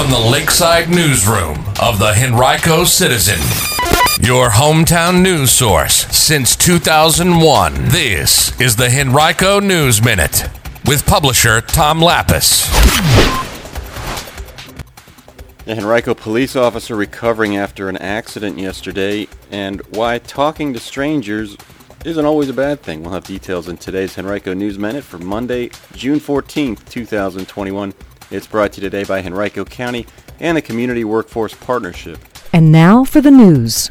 from the Lakeside Newsroom of the Henrico Citizen, your hometown news source since 2001. This is the Henrico News Minute with publisher Tom Lappas. A Henrico police officer recovering after an accident yesterday, and why talking to strangers isn't always a bad thing. We'll have details in today's Henrico News Minute for Monday, June 14th, 2021. It's brought to you today by Henrico County and the Community Workforce Partnership. And now for the news.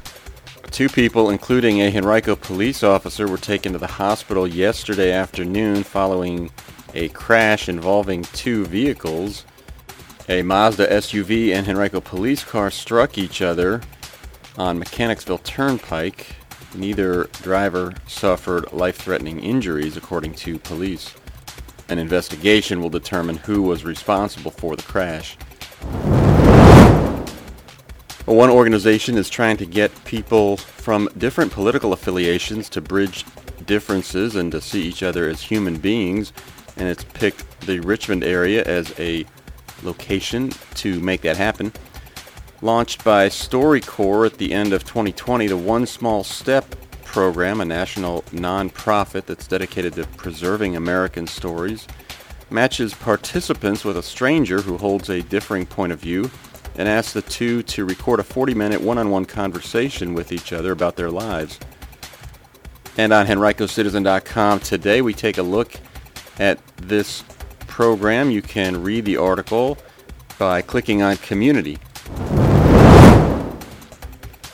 Two people, including a Henrico police officer, were taken to the hospital yesterday afternoon following a crash involving two vehicles. A Mazda SUV and Henrico police car struck each other on Mechanicsville Turnpike. Neither driver suffered life-threatening injuries, according to police. An investigation will determine who was responsible for the crash. One organization is trying to get people from different political affiliations to bridge differences and to see each other as human beings, and it's picked the Richmond area as a location to make that happen. Launched by StoryCorps at the end of 2020, the One Small Step program, a national nonprofit that's dedicated to preserving American stories, matches participants with a stranger who holds a differing point of view and asks the two to record a 40-minute one-on-one conversation with each other about their lives. And on HenricoCitizen.com today, we take a look at this program. You can read the article by clicking on Community.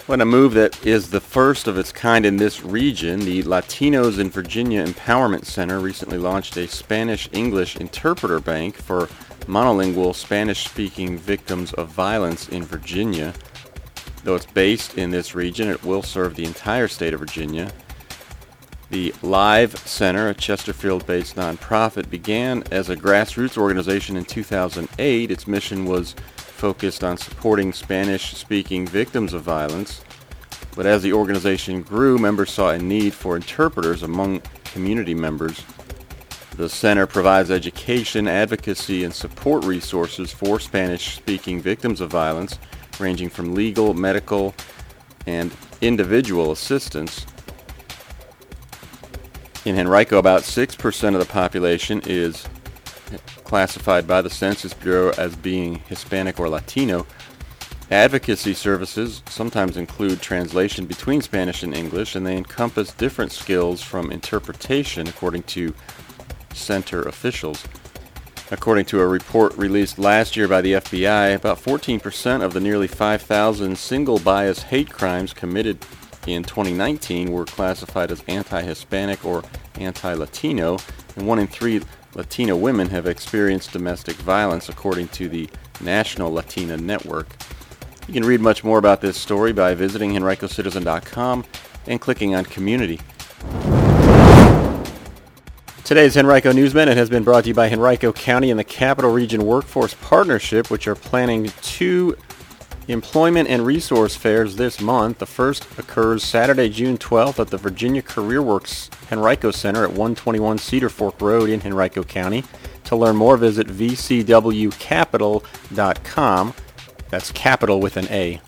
What a move that is the first of its kind in this region. The Latinos in Virginia Empowerment Center recently launched a Spanish-English interpreter bank for monolingual Spanish-speaking victims of violence in Virginia. Though it's based in this region, it will serve the entire state of Virginia. The Live Center, a Chesterfield-based nonprofit, began as a grassroots organization in 2008. Its mission was focused on supporting Spanish-speaking victims of violence, but as the organization grew, members saw a need for interpreters among community members. The center provides education, advocacy, and support resources for Spanish-speaking victims of violence, ranging from legal, medical, and individual assistance. In Henrico, about 6% of the population is classified by the Census Bureau as being Hispanic or Latino. Advocacy services sometimes include translation between Spanish and English, and they encompass different skills from interpretation, according to center officials. According to a report released last year by the FBI, about 14% of the nearly 5,000 single bias hate crimes committed in 2019 were classified as anti-Hispanic or anti-Latino, and one in three Latino women have experienced domestic violence, according to the National Latina Network. You can read much more about this story by visiting henricocitizen.com and clicking on Community. Today's Henrico News Minute has been brought to you by Henrico County and the Capital Region Workforce Partnership, which are planning two employment and resource fairs this month. The first occurs Saturday, June 12th at the Virginia CareerWorks Henrico Center at 121 Cedar Fork Road in Henrico County. To learn more, visit vcwcapital.com. That's capital with an A.